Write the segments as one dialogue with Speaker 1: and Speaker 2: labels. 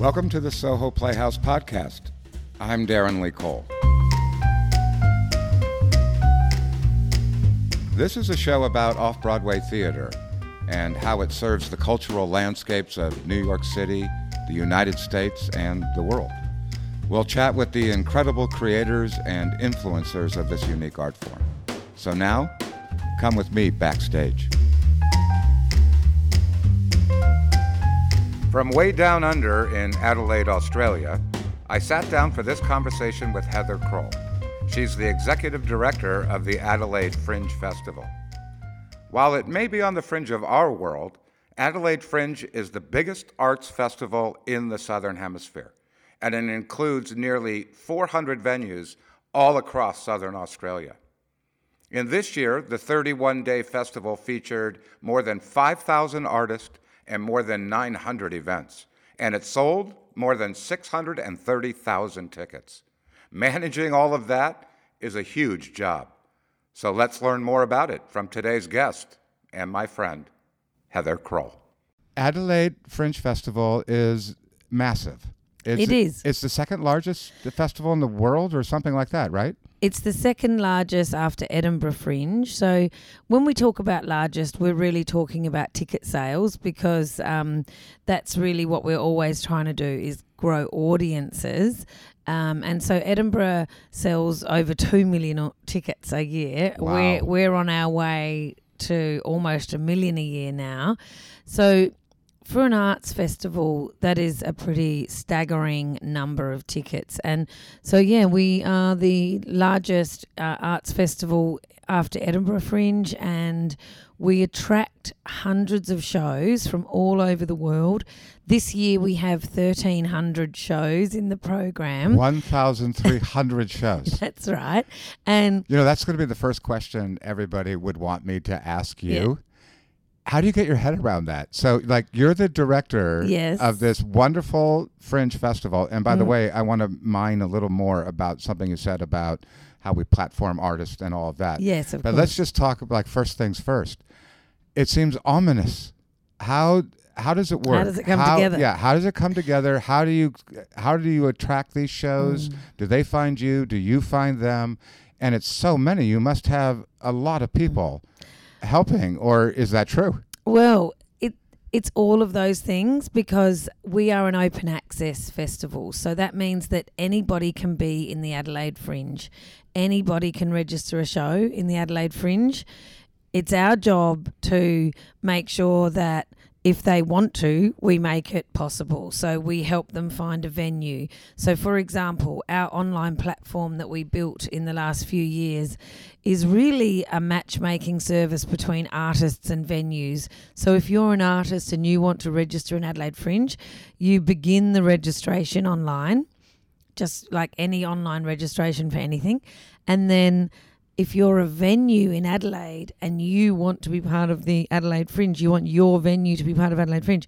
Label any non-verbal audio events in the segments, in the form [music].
Speaker 1: Welcome to the Soho Playhouse podcast. I'm Darren Lee Cole. This is a show about off Broadway theater and how it serves the cultural landscapes of New York City, the United States, and the world. We'll chat with the incredible creators and influencers of this unique art form. So now, come with me backstage. From way down under in Adelaide, Australia, I sat down for this conversation with Heather Croall. She's the executive director of the Adelaide Fringe Festival. While it may be on the fringe of our world, Adelaide Fringe is the biggest arts festival in the Southern Hemisphere, and it includes nearly 400 venues all across Southern Australia. In this year, the 31 day festival featured more than 5,000 artists and more than 900 events, and it sold more than 630,000 tickets. Managing all of that is a huge job. So let's learn more about it from today's guest and my friend, Heather Croall. Adelaide Fringe Festival is massive. It's,
Speaker 2: It is.
Speaker 1: It's the second largest festival in the world, or something like that, right?
Speaker 2: It's the second largest after Edinburgh Fringe. So when we talk about largest, we're really talking about ticket sales because um, that's really what we're always trying to do is grow audiences. Um, and so Edinburgh sells over two million tickets a year.
Speaker 1: Wow.
Speaker 2: We're we're on our way to almost a million a year now. So for an arts festival, that is a pretty staggering number of tickets. And so, yeah, we are the largest uh, arts festival after Edinburgh Fringe, and we attract hundreds of shows from all over the world. This year, we have 1,300 shows in the program.
Speaker 1: 1,300 [laughs] shows.
Speaker 2: That's right. And
Speaker 1: You know, that's going to be the first question everybody would want me to ask you. How do you get your head around that? So, like, you're the director
Speaker 2: Yes.
Speaker 1: of this wonderful Fringe Festival. And by the
Speaker 2: Mm.
Speaker 1: way, I want to mine a little more about something you said about how we platform artists and all of that.
Speaker 2: yes, of
Speaker 1: But
Speaker 2: course.
Speaker 1: let's just talk like first things first. It seems ominous. How how does it work?
Speaker 2: How does it come
Speaker 1: How-
Speaker 2: together?
Speaker 1: Yeah, how does it come together? How do you how do you attract these shows?
Speaker 2: Mm.
Speaker 1: Do they find you? Do you find them? And it's so many. You must have a lot of people helping, or is that true?
Speaker 2: Well, it it's all of those things because we are an open access festival. So that means that anybody can be in the Adelaide Fringe. Anybody can register a show in the Adelaide Fringe. It's our job to make sure that if they want to, we make it possible. So we help them find a venue. So, for example, our online platform that we built in the last few years is really a matchmaking service between artists and venues. So, if you're an artist and you want to register in Adelaide Fringe, you begin the registration online, just like any online registration for anything. And then if you're a venue in Adelaide and you want to be part of the Adelaide Fringe, you want your venue to be part of Adelaide Fringe,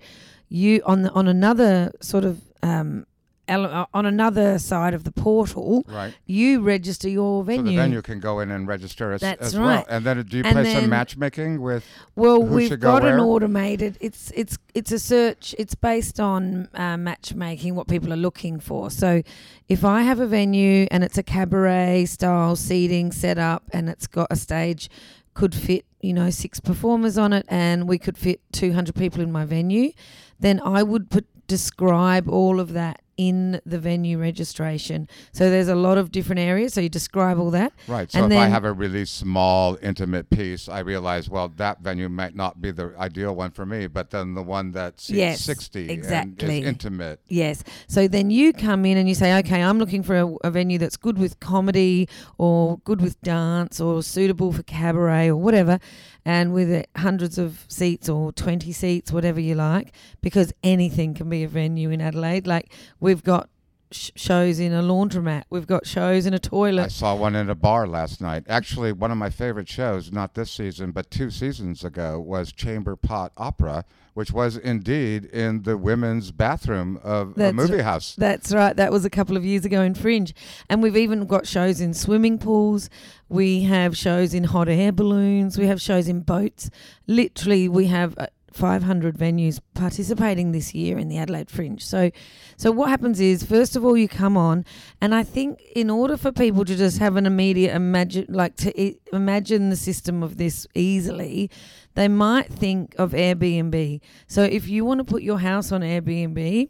Speaker 2: you on the, on another sort of um, ele- uh, on another side of the portal,
Speaker 1: Right.
Speaker 2: you register your
Speaker 1: So
Speaker 2: venue.
Speaker 1: the venue can go in and register as,
Speaker 2: That's
Speaker 1: as well.
Speaker 2: right.
Speaker 1: And then do you
Speaker 2: And
Speaker 1: play some matchmaking with?
Speaker 2: Well, we've
Speaker 1: go
Speaker 2: got an automated. It's it's it's a search. It's based on uh, matchmaking, what people are looking for. So, if I have a venue and it's a cabaret style seating setup, and it's got a stage, could fit you know six performers on it, and we could fit two hundred people in my venue, then I would put describe all of that in the venue registration. So there's a lot of different areas. So you describe all that.
Speaker 1: Right. So
Speaker 2: And
Speaker 1: if I have a really small, intimate piece, I realize, well, that venue might not be the ideal one for me, but then the one that's
Speaker 2: Yes,
Speaker 1: 60 and
Speaker 2: exactly.
Speaker 1: is intimate.
Speaker 2: Yes. So then you come in and you say, okay, I'm looking for a, a venue that's good with comedy or good with dance or suitable for cabaret or whatever, and with hundreds of seats or 20 seats, whatever you like, because anything can be a venue in Adelaide. Like we've got sh- shows in a laundromat, we've got shows in a toilet.
Speaker 1: I saw one in a bar last night. Actually, one of my favorite shows, not this season, but two seasons ago, was Chamber Pot Opera, which was indeed in the women's bathroom of a movie
Speaker 2: r-
Speaker 1: house.
Speaker 2: That's right. That was a couple of years ago in Fringe. And we've even got shows in swimming pools. We have shows in hot air balloons. We have shows in boats. Literally, we have uh, 500 venues participating this year in the Adelaide Fringe. So, so what happens is, first of all, you come on, and I think in order for people to just have an immediate imagine, like to I- imagine the system of this easily, they might think of Airbnb. So, if you want to put your house on Airbnb,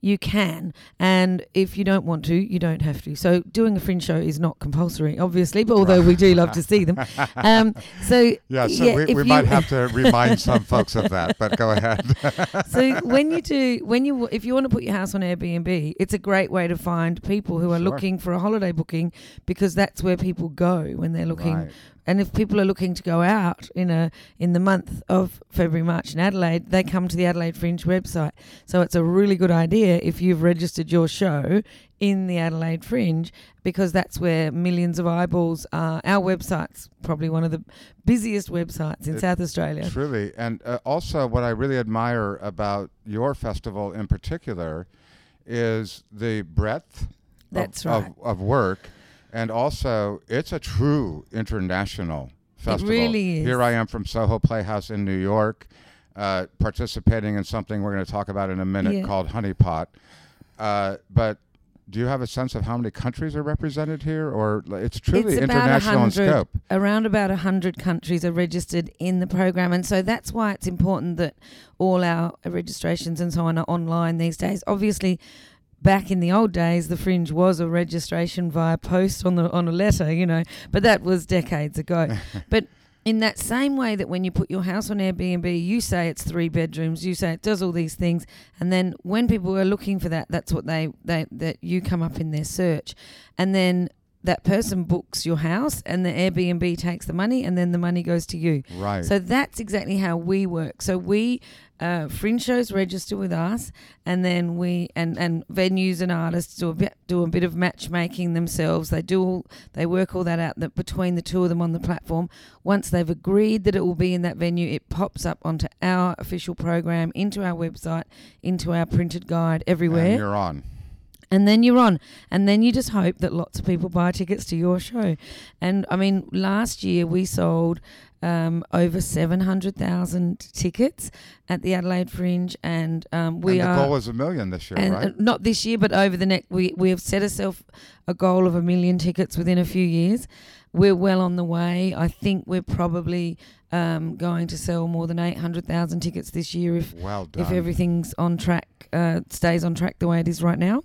Speaker 2: you can. And if you don't want to, you don't have to. So doing a fringe show is not compulsory, obviously, but although we do love to see them. [laughs] Um, so
Speaker 1: Yeah, so
Speaker 2: yeah,
Speaker 1: we, we might have to remind some folks of that, but go ahead. [laughs]
Speaker 2: so when you do [laughs] when you if you want to put your house on Airbnb, it's a great way to find people who are
Speaker 1: Sure.
Speaker 2: looking for a holiday booking because that's where people go when they're looking.
Speaker 1: Right.
Speaker 2: And if people are looking to go out in a in the month of February, March in Adelaide, they come to the Adelaide Fringe website. So it's a really good idea if you've registered your show in the Adelaide Fringe because that's where millions of eyeballs are. Our website's probably one of the busiest websites in
Speaker 1: It-
Speaker 2: South Australia.
Speaker 1: Truly. And uh, also, what I really admire about your festival in particular is the breadth
Speaker 2: That's
Speaker 1: of,
Speaker 2: right.
Speaker 1: of work. And also, it's a true international festival.
Speaker 2: It really is.
Speaker 1: Here I am from Soho Playhouse in New York, uh, participating in something we're going to talk about in a minute
Speaker 2: Yeah.
Speaker 1: called Honeypot. Uh, but do you have a sense of how many countries are represented here, or it's truly
Speaker 2: It's
Speaker 1: international in scope?
Speaker 2: around about 100 countries are registered in the program and so that's why it's important that all our registrations and so on are online these days obviously back in the old days the fringe was a registration via post on the on a letter you know but that was decades ago [laughs] but in that same way that when you put your house on Airbnb, you say it's three bedrooms, you say it does all these things, and then when people are looking for that, that's what they they that you come up in their search, and then that person books your house, and the Airbnb takes the money, and then the money goes to you.
Speaker 1: Right.
Speaker 2: So that's exactly how we work. So we uh, fringe shows register with us, and then we and, and venues and artists do a bit do a bit of matchmaking themselves. They do all they work all that out that between the two of them on the platform. Once they've agreed that it will be in that venue, it pops up onto our official program, into our website, into our printed guide everywhere
Speaker 1: and you're on.
Speaker 2: and then you're on and then you just hope that lots of people buy tickets to your show and i mean last year we sold um, over 700,000 tickets at the Adelaide Fringe and um, we
Speaker 1: and the
Speaker 2: are
Speaker 1: goal was a million this year,
Speaker 2: and
Speaker 1: right?
Speaker 2: uh, not this year but over the next we, we have set ourselves a goal of a million tickets within a few years we're well on the way i think we're probably um, going to sell more than 800,000 tickets this year if
Speaker 1: well
Speaker 2: if everything's on track, uh, stays on track the way it is right now.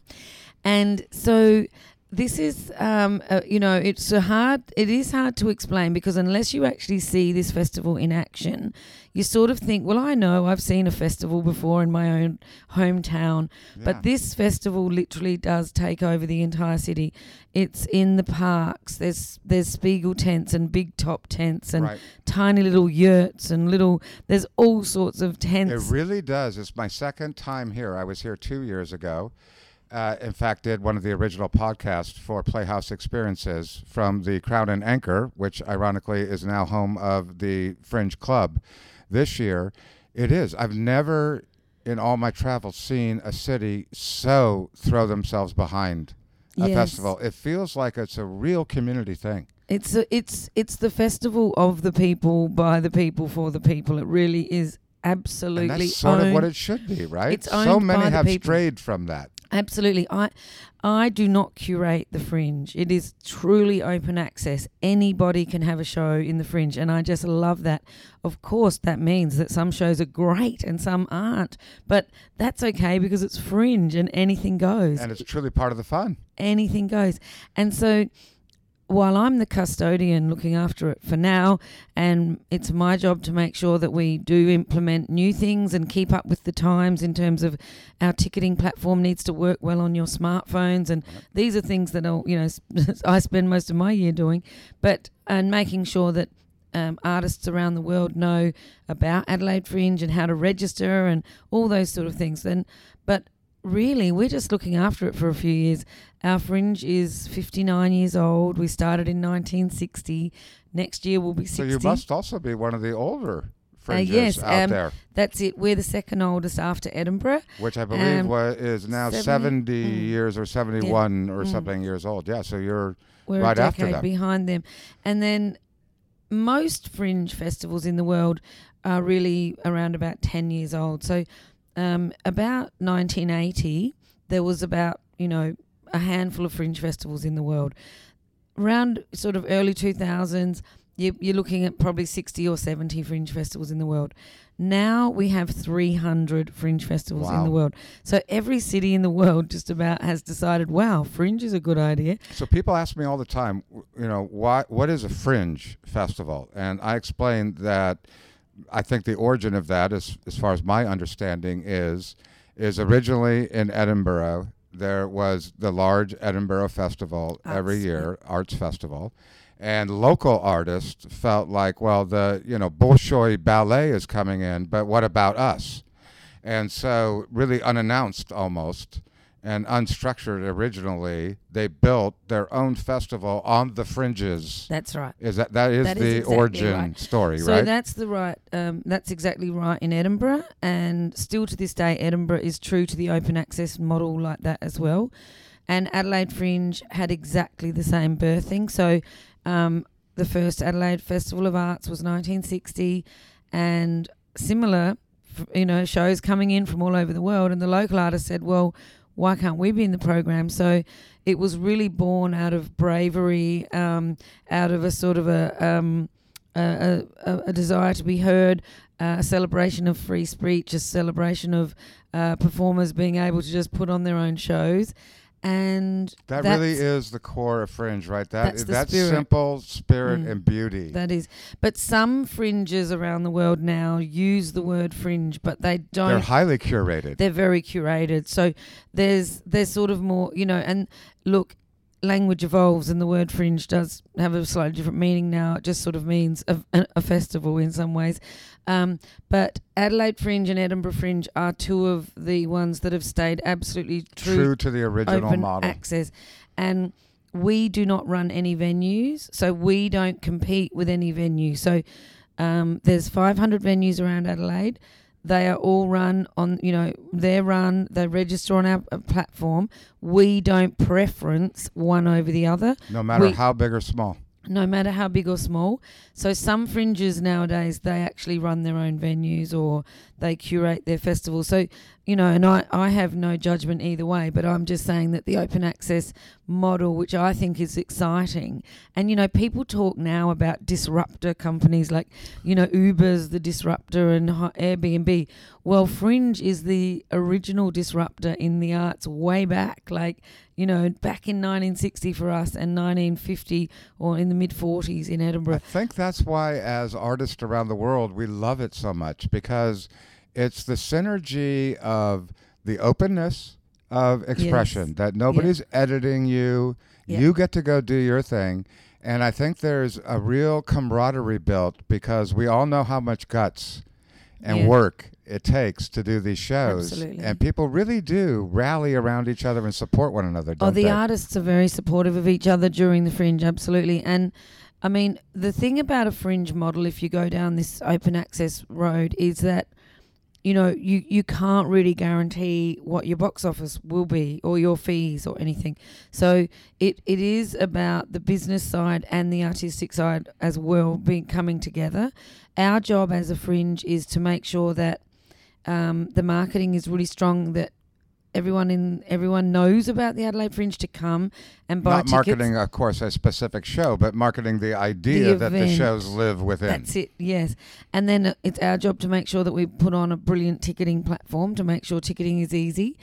Speaker 2: And so this is, um, uh, you know, it's a hard, it is hard to explain because unless you actually see this festival in action, you sort of think, well, I know I've seen a festival before in my own hometown,
Speaker 1: Yeah.
Speaker 2: but this festival literally does take over the entire city. It's in the parks. There's there's Spiegel tents and big top tents and
Speaker 1: right.
Speaker 2: tiny little yurts and little. There's all sorts of tents.
Speaker 1: It really does. It's my second time here. I was here two years ago. Uh, in fact, did one of the original podcasts for Playhouse Experiences from the Crown and Anchor, which ironically is now home of the Fringe Club. This year, it is. I've never, in all my travels, seen a city so throw themselves behind a
Speaker 2: Yes.
Speaker 1: festival. It feels like it's a real community thing.
Speaker 2: It's a, it's it's the festival of the people by the people for the people. It really is absolutely
Speaker 1: And that's sort of what it should be, right?
Speaker 2: It's
Speaker 1: so many have
Speaker 2: people.
Speaker 1: strayed from that.
Speaker 2: Absolutely. I I do not curate the fringe. It is truly open access. Anybody can have a show in the fringe and I just love that. Of course that means that some shows are great and some aren't, but that's okay because it's fringe and anything goes.
Speaker 1: And it's truly part of the fun.
Speaker 2: anything goes. And so while I'm the custodian looking after it for now, and it's my job to make sure that we do implement new things and keep up with the times in terms of our ticketing platform needs to work well on your smartphones, and these are things that I'll, you know [laughs] I spend most of my year doing, but and making sure that. Um, artists around the world know about Adelaide Fringe and how to register and all those sort of things. Then, but really, we're just looking after it for a few years. Our fringe is 59 years old. We started in 1960. Next year we'll be 60.
Speaker 1: So you must also be one of the older fringes
Speaker 2: yes,
Speaker 1: out
Speaker 2: um,
Speaker 1: there,
Speaker 2: That's it. We're the second oldest after Edinburgh.
Speaker 1: which I believe
Speaker 2: um,
Speaker 1: wa- is now
Speaker 2: 70
Speaker 1: 70,
Speaker 2: mm.
Speaker 1: years or 71 or
Speaker 2: Mm.
Speaker 1: something years old. Yeah, so you're
Speaker 2: We're
Speaker 1: Right
Speaker 2: a
Speaker 1: after them.
Speaker 2: behind them. And then most fringe festivals in the world are really around about 10 years old. So, um, about 1980, there was about, you know, a handful of fringe festivals in the world. Around sort of early 2000s, you, you're looking at probably 60 or 70 fringe festivals in the world. Now we have 300 fringe festivals in the world. So every city in the world just about has decided, wow, fringe is a good idea.
Speaker 1: So people ask me all the time, you know, why? What is a fringe festival? And I explain that I think the origin of that, as as far as my understanding is, is originally in Edinburgh. There was the large Edinburgh Festival every
Speaker 2: Arts, yeah.
Speaker 1: year, arts festival, and local artists felt like, well, the you know Bolshoi ballet is coming in, but what about us? And so, really unannounced almost and unstructured originally, they built their own festival on the fringes.
Speaker 2: That's right.
Speaker 1: Is that that is
Speaker 2: That is
Speaker 1: the
Speaker 2: exactly
Speaker 1: origin
Speaker 2: right.
Speaker 1: story,
Speaker 2: So
Speaker 1: right?
Speaker 2: that's the right. Um, that's exactly right in Edinburgh, and still to this day, Edinburgh is true to the open access model like that as well. And Adelaide Fringe had exactly the same birthing. So, um, the first Adelaide Festival of Arts was 1960, and similar, you know, shows coming in from all over the world. And the local artist said, "Well, why can't we be in the program?" So it was really born out of bravery, um, out of a sort of a um, a, a, a desire to be heard, uh, a celebration of free speech, a celebration of uh, performers being able to just put on their own shows, and
Speaker 1: that really is the core of fringe, right? That
Speaker 2: that's
Speaker 1: that's
Speaker 2: spirit.
Speaker 1: simple spirit
Speaker 2: Mm.
Speaker 1: and beauty.
Speaker 2: That is, but some fringes around the world now use the word fringe, but they don't.
Speaker 1: They're highly curated.
Speaker 2: they're very curated. So there's there's sort of more, you know, and look, language evolves and the word fringe does have a slightly different meaning now. It just sort of means a, a, festival in some ways. Um, but Adelaide Fringe and Edinburgh Fringe are two of the ones that have stayed absolutely true,
Speaker 1: True to the original
Speaker 2: open
Speaker 1: model.
Speaker 2: access. And we do not run any venues, so we don't compete with any venue. So um, there's 500 venues around Adelaide. They are all run on, you know, they're run, they register on our uh, platform. We don't preference one over the other,
Speaker 1: no matter
Speaker 2: we-
Speaker 1: how big or small.
Speaker 2: No matter how big or small. So some fringes nowadays, they actually run their own venues or they curate their festivals. So, you know, and I, I have no judgment either way, but I'm just saying that the open access model, which I think is exciting, and, you know, people talk now about disruptor companies like, you know, Uber's the disruptor and Airbnb. Well, Fringe is the original disruptor in the arts way back, like, you know, back in 1960 for us and 1950 or in the mid 40s in Edinburgh.
Speaker 1: I think that's why, as artists around the world, we love it so much because it's the synergy of the openness of expression
Speaker 2: Yes.
Speaker 1: that nobody's editing you. You get to go do your thing. And I think there's a real camaraderie built because we all know how much guts and
Speaker 2: Yeah.
Speaker 1: work it takes to do these shows.
Speaker 2: Absolutely.
Speaker 1: And people really do rally around each other and support one another,
Speaker 2: Oh, the
Speaker 1: they?
Speaker 2: artists are very supportive of each other during the fringe, absolutely. And I mean, the thing about a fringe model, if you go down this open access road, is that you know you you can't really guarantee what your box office will be or your fees or anything. So it it is about the business side and the artistic side as well being coming together. Our job as a fringe is to make sure that um, the marketing is really strong that everyone in everyone knows about the Adelaide Fringe to come and buy
Speaker 1: Not
Speaker 2: tickets.
Speaker 1: marketing, of course, a specific show, but marketing the idea that the shows live within.
Speaker 2: That's it, yes. And then uh, it's our job to make sure that we put on a brilliant ticketing platform to make sure ticketing is easy.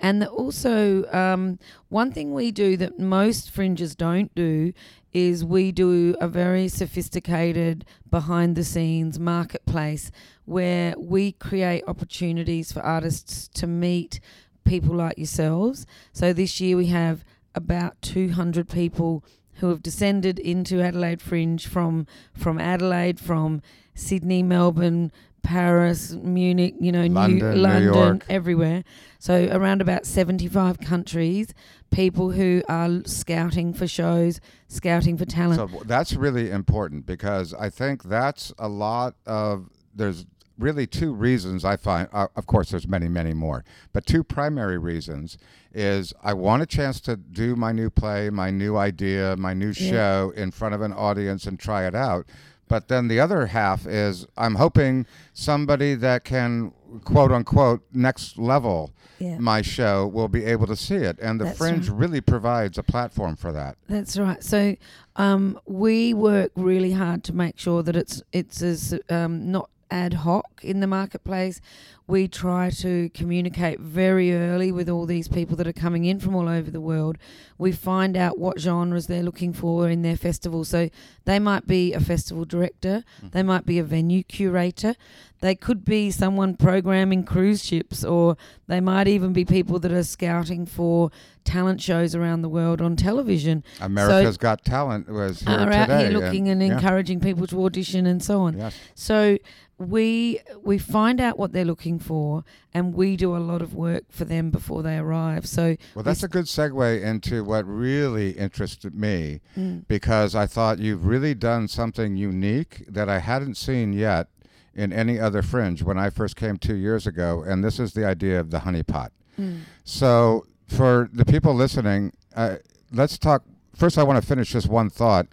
Speaker 2: And also, um, one thing we do that most fringes don't do is we do a very sophisticated behind the scenes marketplace where we create opportunities for artists to meet people like yourselves. So this year we have about 200 people who have descended into Adelaide Fringe from from Adelaide, from Sydney, Melbourne, Paris, Munich, you know,
Speaker 1: London, New
Speaker 2: New, London,
Speaker 1: York.
Speaker 2: everywhere. So around about 75 countries, people who are scouting for shows, scouting for talent.
Speaker 1: So that's really important because I think that's a lot of there's really two reasons I find uh, of course there's many many more but two primary reasons is I want a chance to do my new play my new idea my new
Speaker 2: Yeah.
Speaker 1: show in front of an audience and try it out But then the other half is I'm hoping somebody that can quote unquote next level
Speaker 2: Yeah.
Speaker 1: my show will be able to see it, and the
Speaker 2: That's
Speaker 1: Fringe
Speaker 2: right.
Speaker 1: really provides a platform for that.
Speaker 2: That's right. So um, we work really hard to make sure that it's it's as um, not ad hoc in the marketplace. We try to communicate very early with all these people that are coming in from all over the world. We find out what genres they're looking for in their festival. So they might be a festival director, mm-hmm. they might be a venue curator, they could be someone programming cruise ships, or they might even be people that are scouting for talent shows around the world on television
Speaker 1: America's Got Talent was here
Speaker 2: are
Speaker 1: today.
Speaker 2: out here looking and
Speaker 1: yeah.
Speaker 2: encouraging people to audition and so on.
Speaker 1: Yes.
Speaker 2: So we we find out what they're looking for, and we do a lot of work for them before they arrive. So
Speaker 1: Well, that's a good segue into what really interested me
Speaker 2: Mm.
Speaker 1: because I thought you've really done something unique that I hadn't seen yet in any other fringe when I first came two years ago, and this is the idea of the honeypot.
Speaker 2: mm,
Speaker 1: So, for the people listening, uh, let's talk. First, I want to finish just one thought.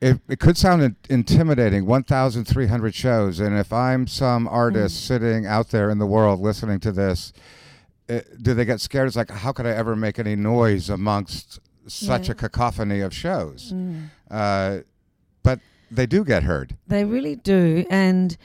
Speaker 1: It, it could sound intimidating 1,300 shows, and if I'm some artist
Speaker 2: Mm.
Speaker 1: sitting out there in the world listening to this, uh, do they get scared? It's like, how could I ever make any noise amongst such
Speaker 2: Yeah.
Speaker 1: a cacophony of shows?
Speaker 2: mm.
Speaker 1: Uh, but they do get heard.
Speaker 2: They really do, and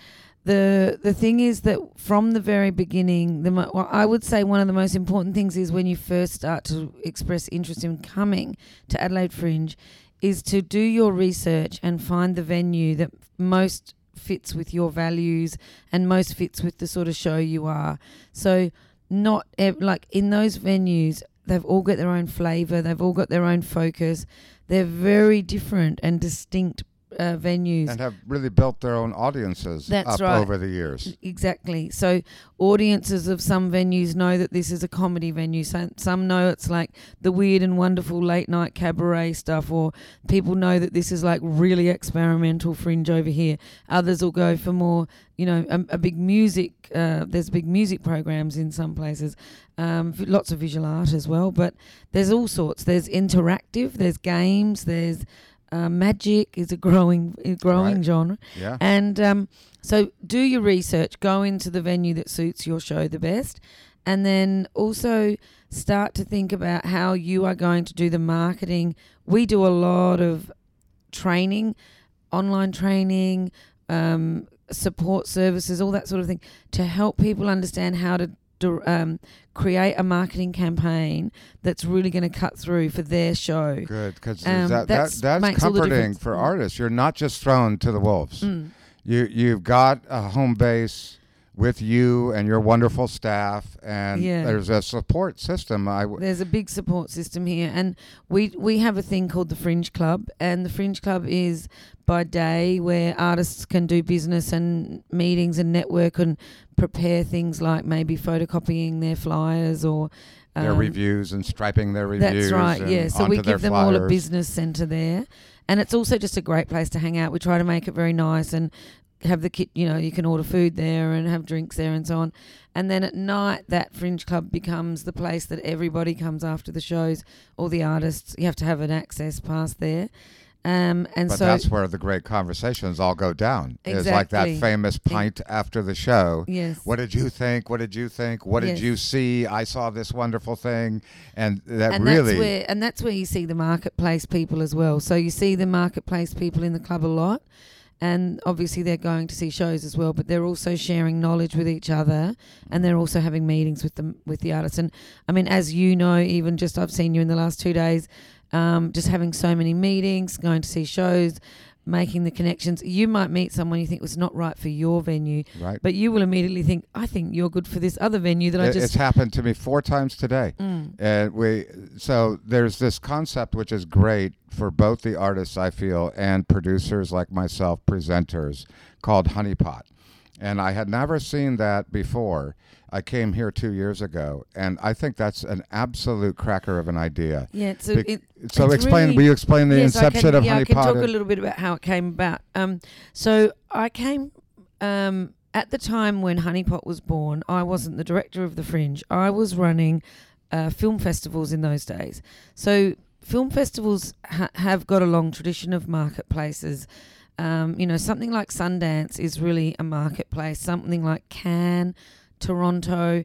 Speaker 2: the the thing is that from the very beginning, the mo- well, I would say one of the most important things is when you first start to express interest in coming to Adelaide Fringe, is to do your research and find the venue that most fits with your values and most fits with the sort of show you are. So, not ev- like in those venues, they've all got their own flavour, they've all got their own focus. They're very different and distinct uh, venues.
Speaker 1: And have really built their own audiences
Speaker 2: That's
Speaker 1: up
Speaker 2: right.
Speaker 1: over the years.
Speaker 2: Exactly. So audiences of some venues know that this is a comedy venue. Some, some know it's like the weird and wonderful late night cabaret stuff, or people know that this is like really experimental fringe over here. Others will go for more, you know, a, a big music. Uh, there's big music programs in some places. Um, lots of visual art as well, but there's all sorts. There's interactive. There's games. There's uh, magic is a growing a growing
Speaker 1: Right.
Speaker 2: genre.
Speaker 1: Yeah.
Speaker 2: And um, so do your research, go into the venue that suits your show the best, and then also start to think about how you are going to do the marketing. We do a lot of training, online training, um, support services, all that sort of thing to help people understand how to. Um, create a marketing campaign that's really going to cut through for their show.
Speaker 1: Good, because
Speaker 2: Um,
Speaker 1: that, that
Speaker 2: that's-
Speaker 1: that's
Speaker 2: makes all the
Speaker 1: comforting for
Speaker 2: Mm.
Speaker 1: artists. You're not just thrown to the wolves.
Speaker 2: Mm.
Speaker 1: You you've got a home base with you and your wonderful staff, and
Speaker 2: Yeah.
Speaker 1: there's a support system. I w-
Speaker 2: There's a big support system here, and we we have a thing called the Fringe Club, and the Fringe Club is by day where artists can do business and meetings and network and prepare things like maybe photocopying their flyers or
Speaker 1: their
Speaker 2: um,
Speaker 1: reviews and striping their reviews.
Speaker 2: That's right, yeah. So we give them all a business centre there, and it's also just a great place to hang out. We try to make it very nice and have the kit. You know, you can order food there and have drinks there and so on. And then at night, that Fringe Club becomes the place that everybody comes after the shows. All the artists, you have to have an access pass there. Um, and
Speaker 1: But
Speaker 2: so
Speaker 1: that's where the great conversations all go down. Exactly. It's like that famous pint after the show.
Speaker 2: yes,
Speaker 1: What did you think? What did you think? What did you see? I saw this wonderful thing, and that
Speaker 2: and
Speaker 1: really
Speaker 2: that's where and that's where you see the marketplace people as well. So you see the marketplace people in the club a lot, and obviously they're going to see shows as well. But they're also sharing knowledge with each other, and they're also having meetings with them with the artists. And I mean, as you know, even just I've seen you in the last two days, um, just having so many meetings, going to see shows. Making the connections, you might meet someone you think was not right for your venue,
Speaker 1: right.
Speaker 2: but you will immediately think, "I think you're good for this other venue that I just."
Speaker 1: it's happened to me four times today.
Speaker 2: Mm.
Speaker 1: And we so there's this concept which is great for both the artists I feel and producers like myself, presenters, called Honeypot. And I had never seen that before. I came here two years ago, and I think that's an absolute cracker of an idea.
Speaker 2: Yeah, so
Speaker 1: Bec-
Speaker 2: it,
Speaker 1: So explain.
Speaker 2: really-
Speaker 1: will you explain the
Speaker 2: yes,
Speaker 1: inception
Speaker 2: can,
Speaker 1: of
Speaker 2: yeah, I can talk a little bit about how it came about. Um, so I came um, at the time when Honeypot was born. I wasn't the director of the Fringe. I was running uh, film festivals in those days. So film festivals ha- have got a long tradition of marketplaces. Um, you know, something like Sundance is really a marketplace. Something like Cannes, Toronto,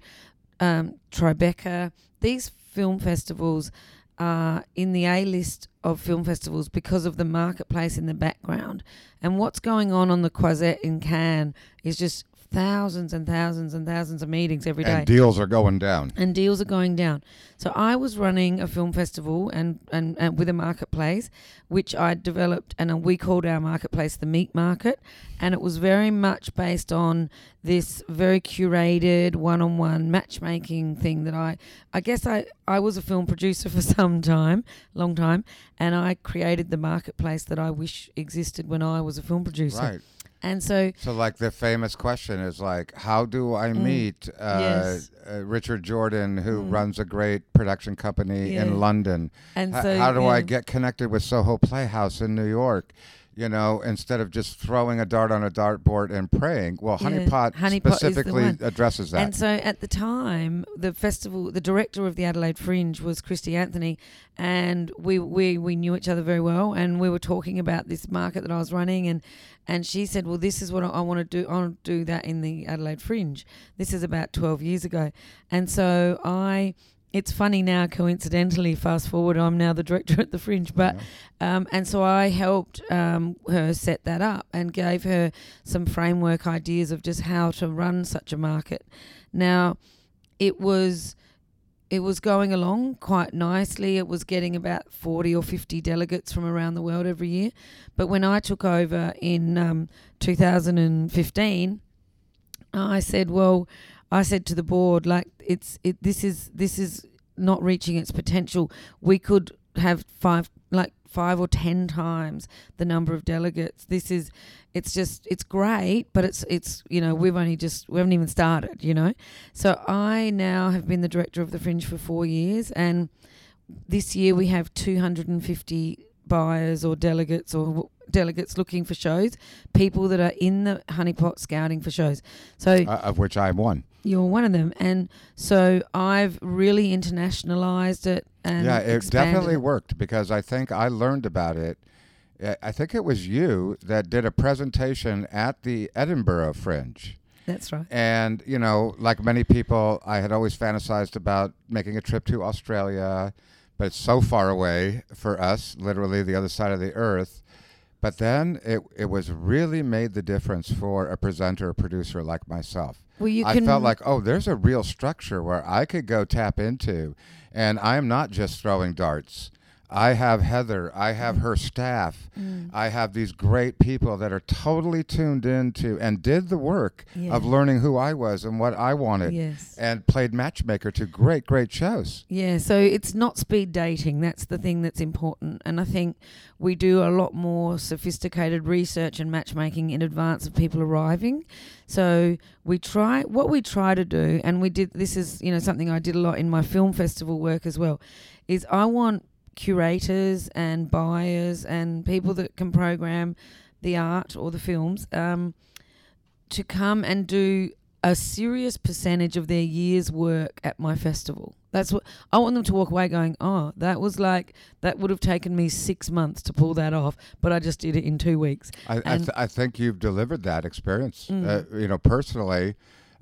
Speaker 2: um, Tribeca, these film festivals are in the A list of film festivals because of the marketplace in the background. And what's going on on the Croisette in Cannes is just thousands and thousands and thousands of meetings every day.
Speaker 1: And deals are going down.
Speaker 2: And deals are going down. So I was running a film festival and, and, and with a marketplace, which I developed, and we called our marketplace the Meat Market. And it was very much based on this very curated one-on-one matchmaking thing that I, I guess I, I was a film producer for [laughs] some time, long time, and I created the marketplace that I wish existed when I was a film producer.
Speaker 1: Right.
Speaker 2: And so,
Speaker 1: So, like the famous question is like, how do I
Speaker 2: Mm.
Speaker 1: meet uh,
Speaker 2: Yes.
Speaker 1: uh, Richard Jordan, who
Speaker 2: Mm.
Speaker 1: runs a great production company
Speaker 2: Yeah.
Speaker 1: in London?
Speaker 2: and
Speaker 1: H-
Speaker 2: so,
Speaker 1: how do I get connected with Soho Playhouse in New York? You know, instead of just throwing a dart on a dartboard and praying. Well,
Speaker 2: Yeah.
Speaker 1: Honeypot,
Speaker 2: the
Speaker 1: specifically addresses that.
Speaker 2: And so at the time, the festival, the director of the Adelaide Fringe was Christie Anthoney, and we, we, we knew each other very well, and we were talking about this market that I was running, and and she said, well, this is what I, I want to do. I want to do that in the Adelaide Fringe. This is about twelve years ago, and so I. It's funny now, coincidentally, fast forward, I'm now the director at the Fringe, but um, and so I helped um, her set that up and gave her some framework ideas of just how to run such a market. Now, it was it was going along quite nicely. It was getting about forty or fifty delegates from around the world every year. But when I took over in um, 2015, I said, "Well, I said to the board, like it's it. This is this is not reaching its potential. We could have five like five or ten times the number of delegates. This is it's just it's great, but it's it's you know we've only just we haven't even started, you know. So I now have been the director of the Fringe for four years, and this year we have 250 buyers or delegates or delegates looking for shows, people that are in the honeypot scouting for shows. So
Speaker 1: uh, of which I'm one.
Speaker 2: You're one of them, and so I've really internationalized it. And
Speaker 1: yeah, it
Speaker 2: expanded
Speaker 1: definitely worked because I think I learned about it. I- I think it was you that did a presentation at the Edinburgh Fringe.
Speaker 2: That's right.
Speaker 1: And, you know, like many people, I had always fantasized about making a trip to Australia, but it's so far away for us, literally the other side of the earth. But then it, it was really made the difference for a presenter, a producer like myself.
Speaker 2: Well, you
Speaker 1: I
Speaker 2: can.
Speaker 1: felt like, oh, there's a real structure where I could go tap into, and I am not just throwing darts. I have Heather. I have her staff.
Speaker 2: Mm.
Speaker 1: I have these great people that are totally tuned into and did the work
Speaker 2: Yeah.
Speaker 1: of learning who I was and what I wanted,
Speaker 2: yes.
Speaker 1: and played matchmaker to great, great shows.
Speaker 2: Yeah, so it's not speed dating. That's the thing that's important. And I think we do a lot more sophisticated research and matchmaking in advance of people arriving. So we try what we try to do and we did this is, you know, something I did a lot in my film festival work as well, is I want curators and buyers and people that can program the art or the films um, to come and do a serious percentage of their year's work at my festival. That's what I want them to walk away going, oh, that was like, that would have taken me six months to pull that off, but I just did it in two weeks.
Speaker 1: I, I, th- I think you've delivered that experience.
Speaker 2: Mm.
Speaker 1: Uh, you know, personally,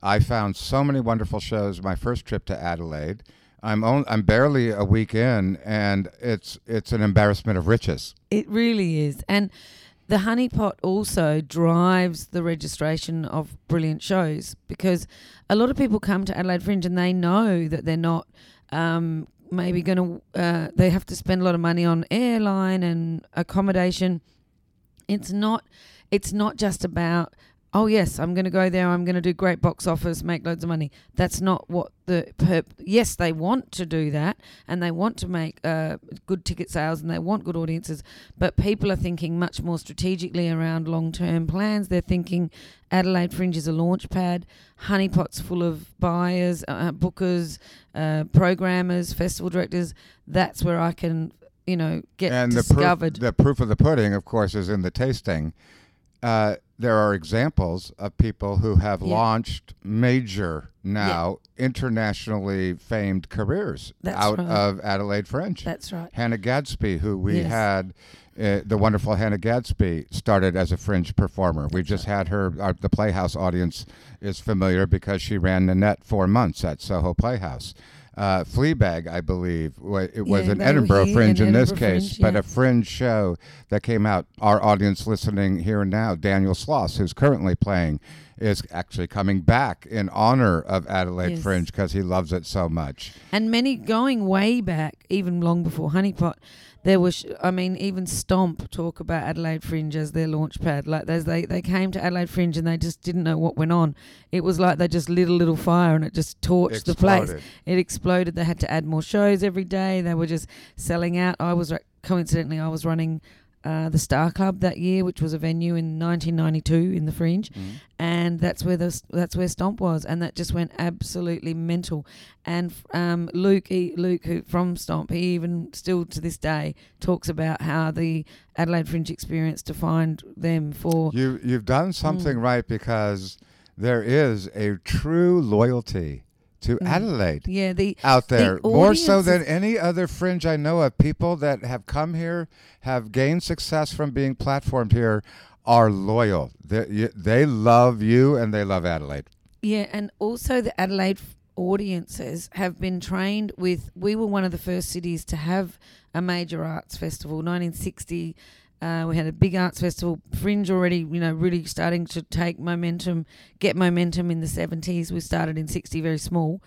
Speaker 1: I found so many wonderful shows my first trip to Adelaide. I'm on, I'm barely a week in, and it's it's an embarrassment of riches.
Speaker 2: It really is. And the honeypot also drives the registration of brilliant shows because a lot of people come to Adelaide Fringe and they know that they're not um, maybe going to, uh, they have to spend a lot of money on airline and accommodation. It's not, it's not just about, oh yes, I'm going to go there, I'm going to do great box office, make loads of money. That's not what the, per- yes, they want to do that and they want to make uh, good ticket sales and they want good audiences, but people are thinking much more strategically around long term plans. They're thinking Adelaide Fringe is a launch pad, honeypots full of buyers, uh, bookers, uh, programmers, festival directors. That's where I can, you know, get
Speaker 1: and the
Speaker 2: discovered.
Speaker 1: proof, the proof of the pudding, of course, is in the tasting. Uh, there are examples of people who have
Speaker 2: Yeah.
Speaker 1: launched major now internationally famed careers
Speaker 2: That's
Speaker 1: out
Speaker 2: right.
Speaker 1: of Adelaide Fringe.
Speaker 2: That's right.
Speaker 1: Hannah Gadsby, who we
Speaker 2: Yes.
Speaker 1: had, uh, the wonderful Hannah Gadsby, started as a fringe performer. We just had her. Our, the Playhouse audience is familiar because she ran Nanette four months at Soho Playhouse. Uh, Fleabag, I believe, it was
Speaker 2: Yeah,
Speaker 1: an Edinburgh
Speaker 2: here
Speaker 1: Fringe
Speaker 2: in
Speaker 1: in this
Speaker 2: Edinburgh
Speaker 1: case,
Speaker 2: Fringe,
Speaker 1: but a fringe show that came out. Our audience listening here and now, Daniel Sloss, who's currently playing, is actually coming back in honor of Adelaide
Speaker 2: Yes.
Speaker 1: Fringe because he loves it so much.
Speaker 2: And many going way back, even long before Honeypot, there was, I mean, even Stomp talk about Adelaide Fringe as their launch pad. Like they, they came to Adelaide Fringe and they just didn't know what went on. It was like they just lit a little fire and it just torched the place. It exploded. They had to add more shows every day. They were just selling out. I was, uh, coincidentally, I was running uh, the Star Club that year, which was a venue in 1992 in the Fringe
Speaker 1: Mhm.
Speaker 2: and that's where the that's where Stomp was, and that just went absolutely mental. And um, Luke, he, Luke, who from Stomp, he even still to this day talks about how the Adelaide Fringe experience defined them for.
Speaker 1: You you've done something
Speaker 2: Mm.
Speaker 1: right because there is a true loyalty to
Speaker 2: Mm.
Speaker 1: Adelaide
Speaker 2: Yeah, the
Speaker 1: out there, more so than any other fringe I know of. People that have come here, have gained success from being platformed here, are loyal. They, they love you and they love Adelaide.
Speaker 2: Yeah, and also the Adelaide audiences have been trained with. We were one of the first cities to have a major arts festival. 1960, uh, we had a big arts festival. Fringe already, you know, really starting to take momentum, get momentum in the 70s. We started in 60, very small.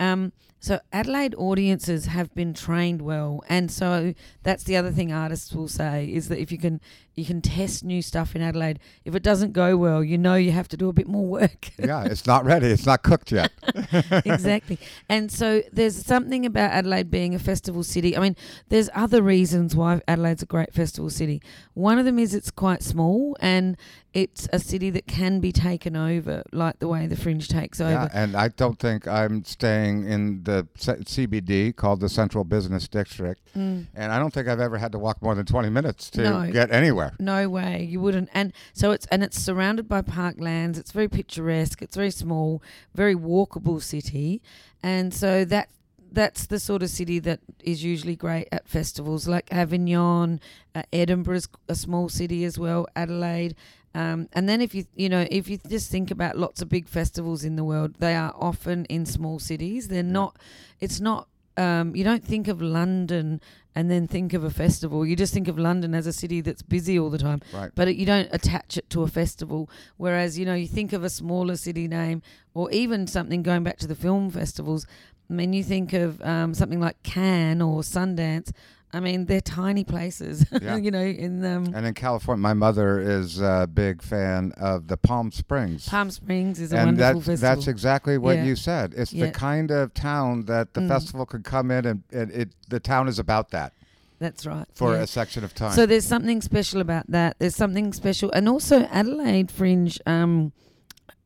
Speaker 2: Um, so Adelaide audiences have been trained well, and so that's the other thing artists will say is that if you can you can test new stuff in Adelaide, if it doesn't go well, you know you have to do a bit more work. [laughs]
Speaker 1: yeah, it's not ready. It's not cooked yet. [laughs] [laughs]
Speaker 2: exactly. And so there's something about Adelaide being a festival city. I mean, there's other reasons why Adelaide's a great festival city. One of them is it's quite small and it's a city that can be taken over, like the way the Fringe takes
Speaker 1: Yeah,
Speaker 2: over.
Speaker 1: and I don't think I'm staying in the C- CBD called the Central Business District,
Speaker 2: Mm.
Speaker 1: and I don't think I've ever had to walk more than 20 minutes to
Speaker 2: No.
Speaker 1: get anywhere.
Speaker 2: No way, you wouldn't. And so it's and it's surrounded by parklands. It's very picturesque. It's very small, very walkable city, and so that that's the sort of city that is usually great at festivals like Avignon, uh, Edinburgh's a small city as well, Adelaide. Um, and then if you you know if you just think about lots of big festivals in the world, they are often in small cities. They're not. It's not. Um, you don't think of London and then think of a festival. You just think of London as a city that's busy all the time,
Speaker 1: Right.
Speaker 2: but it, you don't attach it to a festival. Whereas you know you think of a smaller city name or even something going back to the film festivals. I mean, you think of um, something like Cannes or Sundance. I mean, they're tiny places. [laughs]
Speaker 1: Yeah.
Speaker 2: you know, in um,
Speaker 1: And in California, my mother is a big fan of the Palm Springs.
Speaker 2: Palm Springs is a
Speaker 1: and
Speaker 2: wonderful
Speaker 1: that's,
Speaker 2: festival.
Speaker 1: that's exactly what
Speaker 2: Yeah.
Speaker 1: you said. It's
Speaker 2: Yeah.
Speaker 1: the kind of town that the
Speaker 2: Mm.
Speaker 1: festival could come in and, and it the town is about that
Speaker 2: That's right.
Speaker 1: for
Speaker 2: yeah.
Speaker 1: a section of time.
Speaker 2: So there's something special about that. There's something special, and also Adelaide Fringe um,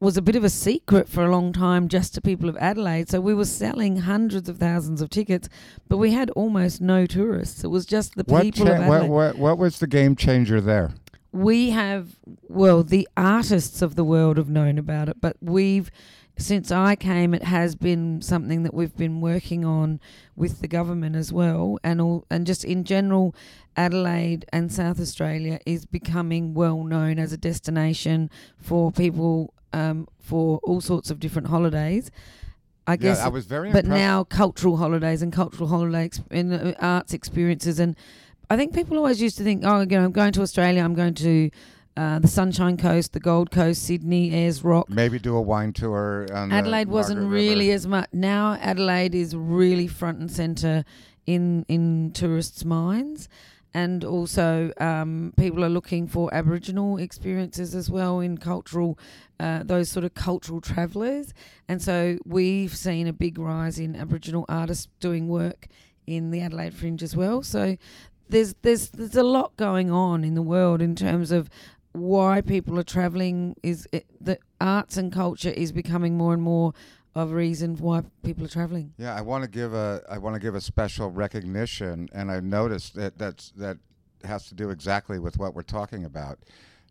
Speaker 2: was a bit of a secret for a long time, just to people of Adelaide. So we were selling hundreds of thousands of tickets, but we had almost no tourists. It was just the
Speaker 1: what,
Speaker 2: people
Speaker 1: cha-
Speaker 2: of
Speaker 1: what, what what was the game changer there?
Speaker 2: we have, well, the artists of the world have known about it, but we've. Since I came, it has been something that we've been working on with the government as well, and all, and just in general, Adelaide and South Australia is becoming well known as a destination for people um, for all sorts of different holidays. I guess,
Speaker 1: yeah, I was very
Speaker 2: but
Speaker 1: impressed.
Speaker 2: now cultural holidays and cultural holiday exp- and uh, arts experiences, and I think people always used to think, oh, you know, I'm going to Australia, I'm going to uh, the Sunshine Coast, the Gold Coast, Sydney, Ayers Rock.
Speaker 1: maybe do a wine tour.
Speaker 2: Adelaide wasn't
Speaker 1: Margaret
Speaker 2: really as much. Now Adelaide is really front and center in in tourists' minds, and also um, people are looking for Aboriginal experiences as well in cultural, uh, those sort of cultural travellers. And so we've seen a big rise in Aboriginal artists doing work in the Adelaide Fringe as well. So there's there's there's a lot going on in the world in terms of why people are traveling is it, the arts and culture is becoming more and more of a reason why people are traveling.
Speaker 1: Yeah, I want to give a I want to give a special recognition, and I noticed that that's that has to do exactly with what we're talking about.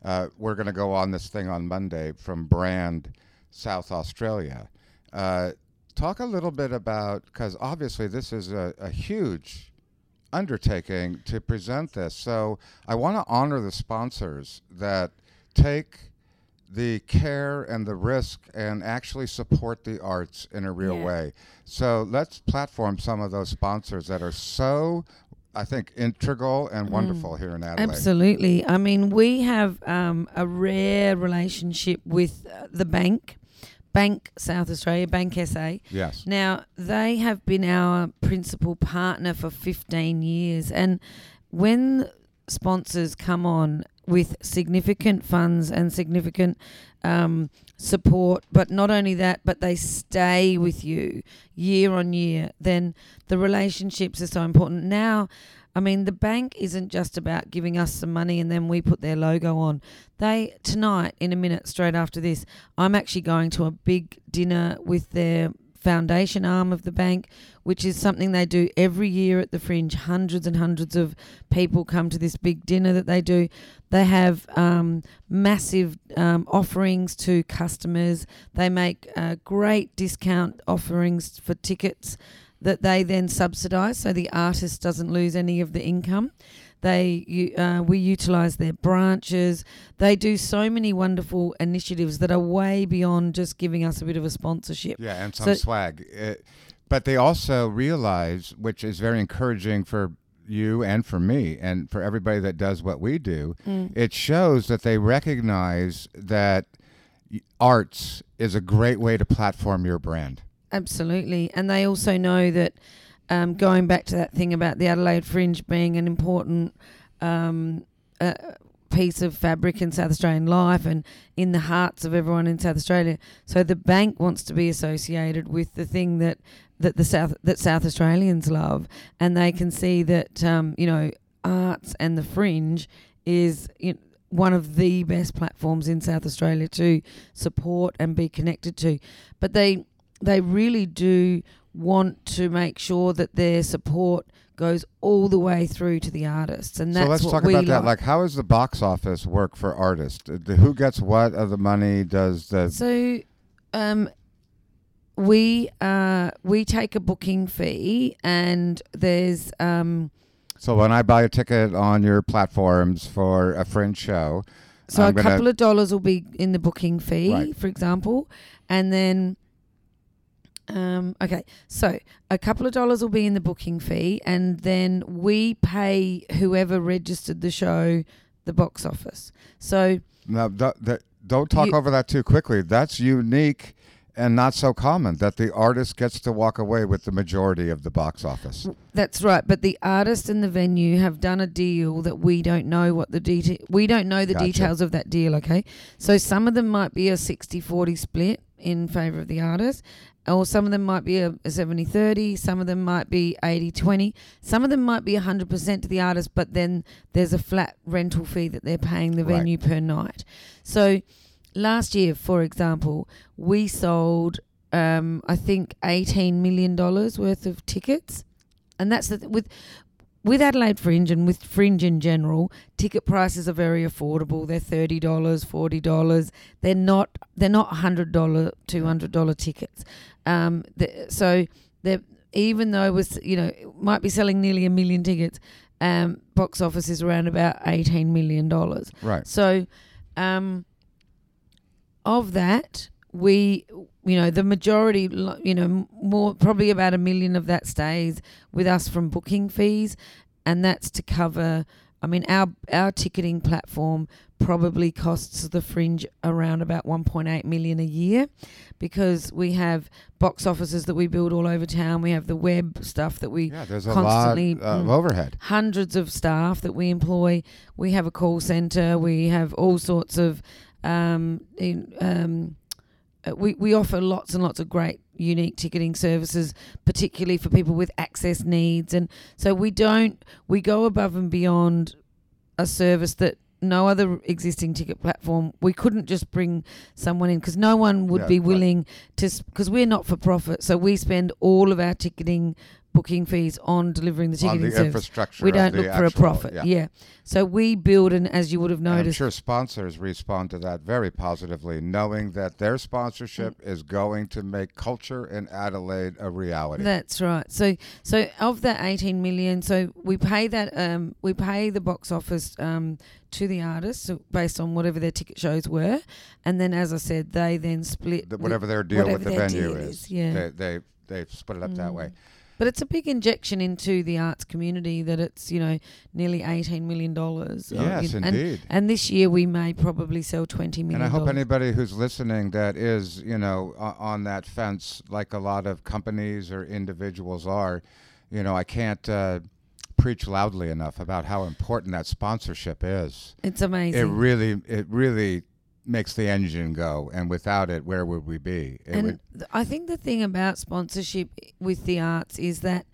Speaker 1: Uh, we're going to go on this thing on Monday from Brand, South Australia. Uh, talk a little bit about because obviously this is a, a huge undertaking to present this. So I want to honor the sponsors that take the care and the risk and actually support the arts in a real
Speaker 2: Yeah.
Speaker 1: way. So let's platform some of those sponsors that are so, I think, integral and wonderful here in Adelaide.
Speaker 2: Absolutely. I mean, we have um, a rare relationship with uh, the bank, Bank South Australia, Bank SA.
Speaker 1: Yes.
Speaker 2: Now, they have been our principal partner for 15 years. And when sponsors come on with significant funds and significant um, support, but not only that, but they stay with you year on year, then the relationships are so important. Now, I mean, the bank isn't just about giving us some money and then we put their logo on. They, tonight, in a minute, straight after this, I'm actually going to a big dinner with their foundation arm of the bank, which is something they do every year at the Fringe. Hundreds and hundreds of people come to this big dinner that they do. They have um, massive um, offerings to customers. They make uh, great discount offerings for tickets that they then subsidise, so the artist doesn't lose any of the income. They uh, we utilise their branches. They do so many wonderful initiatives that are way beyond just giving us a bit of a sponsorship.
Speaker 1: Yeah, and some
Speaker 2: So-
Speaker 1: swag. Uh, but they also realize, which is very encouraging for you and for me and for everybody that does what we do,
Speaker 2: Mm.
Speaker 1: it shows that they recognize that arts is a great way to platform your brand.
Speaker 2: Absolutely. And they also know that um, going back to that thing about the Adelaide Fringe being an important um, uh, piece of fabric in South Australian life and in the hearts of everyone in South Australia. So the bank wants to be associated with the thing that, that the South that South Australians love, and they can see that um, you know arts and the Fringe is you know, one of the best platforms in South Australia to support and be connected to. But they they really do want to make sure that their support goes all the way through to the artists, and that's what we
Speaker 1: so let's
Speaker 2: what
Speaker 1: talk
Speaker 2: we
Speaker 1: about that.
Speaker 2: like.
Speaker 1: Like, how does the box office work for artists? Uh, Who gets what of the money? Does the
Speaker 2: So, um, we uh we take a booking fee, and there's um.
Speaker 1: so when I buy a ticket on your platforms for a fringe show,
Speaker 2: So
Speaker 1: I'm
Speaker 2: a couple of dollars will be in the booking fee,
Speaker 1: Right.
Speaker 2: for example, and then. Um, okay, so a couple of dollars will be in the booking fee, and then we pay whoever registered the show the box office. So
Speaker 1: Now, th- th- don't talk
Speaker 2: You-
Speaker 1: over that too quickly. That's unique and not so common that the artist gets to walk away with the majority of the box office.
Speaker 2: That's right, but the artist and the venue have done a deal that we don't know what the detail we don't know the
Speaker 1: Gotcha.
Speaker 2: details of that deal, okay? So some of them might be a 60-40 split in favor of the artist, or some of them might be a, a 70-30, some of them might be 80-20, some of them might be 100% to the artist, but then there's a flat rental fee that they're paying the
Speaker 1: Right.
Speaker 2: venue per night. So last year, for example, we sold um, I think 18 million dollars worth of tickets and that's the th- with with Adelaide Fringe and with Fringe in general, ticket prices are very affordable. They're thirty dollars, forty dollars. They're not they're not hundred dollar, two hundred dollar tickets. Um, the, so even though it was you know might be selling nearly a million tickets, um, box office is around about eighteen million dollars.
Speaker 1: Right.
Speaker 2: So, um, of that, we, you know, the majority, you know, more probably about a million of that stays with us from booking fees, and that's to cover. I mean, our our ticketing platform probably costs the fringe around about 1.8 million a year because we have box offices that we build all over town. We have the web stuff that we
Speaker 1: Yeah, there's a
Speaker 2: constantly,
Speaker 1: lot of
Speaker 2: mm,
Speaker 1: overhead.
Speaker 2: hundreds of staff that we employ. We have a call center. We have all sorts of. Um, in, um, uh, we we offer lots and lots of great unique ticketing services, particularly for people with access needs, and so we don't we go above and beyond a service that no other existing ticket platform. We couldn't just bring someone in because no one would
Speaker 1: Yeah,
Speaker 2: be
Speaker 1: right.
Speaker 2: willing to because we're not for profit, so we spend all of our ticketing booking fees on delivering the
Speaker 1: on
Speaker 2: ticketing
Speaker 1: the
Speaker 2: service.
Speaker 1: infrastructure.
Speaker 2: We don't look for a profit. Yeah. So we build, and as you would have
Speaker 1: And I'm
Speaker 2: noticed,
Speaker 1: sure sponsors respond to that very positively, knowing that their sponsorship
Speaker 2: Mm.
Speaker 1: is going to make culture in Adelaide a reality.
Speaker 2: That's right. So, so of that eighteen million, so we pay that um, we pay the box office um, to the artists based on whatever their ticket shows were, and then as I said, they then split
Speaker 1: The- whatever their deal with the venue is,
Speaker 2: is, yeah.
Speaker 1: they, they they split it up that way.
Speaker 2: But it's a big injection into the arts community that it's you know nearly eighteen million dollars.
Speaker 1: Yes,
Speaker 2: and,
Speaker 1: indeed.
Speaker 2: And this year we may probably sell twenty million.
Speaker 1: And I hope anybody who's listening that is, you know, o- on that fence, like a lot of companies or individuals are, you know, I can't uh, preach loudly enough about how important that sponsorship is.
Speaker 2: It's amazing.
Speaker 1: It really, it really makes the engine go, and without it, where would we be? It
Speaker 2: and
Speaker 1: would,
Speaker 2: I think the thing about sponsorship with the arts is that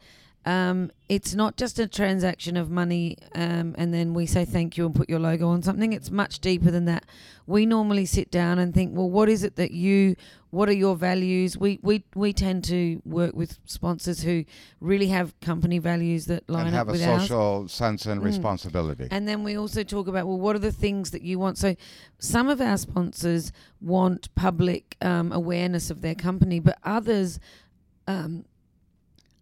Speaker 2: um, it's not just a transaction of money um, and then we say thank you and put your logo on something. It's much deeper than that. We normally sit down and think, well, what is it that you, what are your values? We we, we tend to work with sponsors who really have company values that line
Speaker 1: and have
Speaker 2: up
Speaker 1: a
Speaker 2: with ours.
Speaker 1: social sense and
Speaker 2: Mm.
Speaker 1: responsibility.
Speaker 2: And then we also talk about well, what are the things that you want? So, some of our sponsors want public um, awareness of their company, but others, um,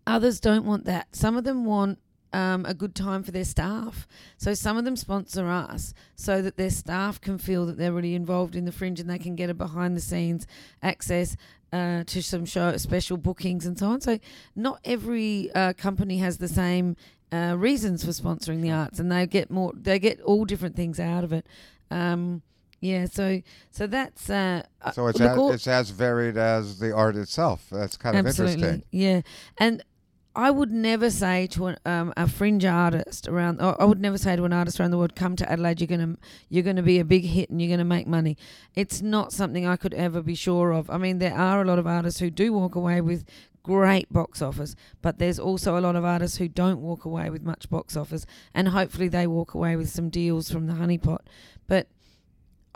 Speaker 2: others don't want that. Some of them want um, a good time for their staff. So some of them sponsor us so that their staff can feel that they're really involved in the fringe and they can get a behind the scenes access uh, to some show special bookings and so on. So not every uh, company has the same uh, reasons for sponsoring the arts, and they get more. They get all different things out of it. Um, yeah, so so that's uh, uh,
Speaker 1: so it's as, it's as varied as the art itself. That's kind of
Speaker 2: Absolutely.
Speaker 1: interesting.
Speaker 2: Yeah, and I would never say to an, um, a fringe artist around. I would never say to an artist around the world, "Come to Adelaide. You're gonna you're gonna be a big hit and you're gonna make money." It's not something I could ever be sure of. I mean, there are a lot of artists who do walk away with great box office, but there's also a lot of artists who don't walk away with much box office, and hopefully they walk away with some deals from the honeypot. But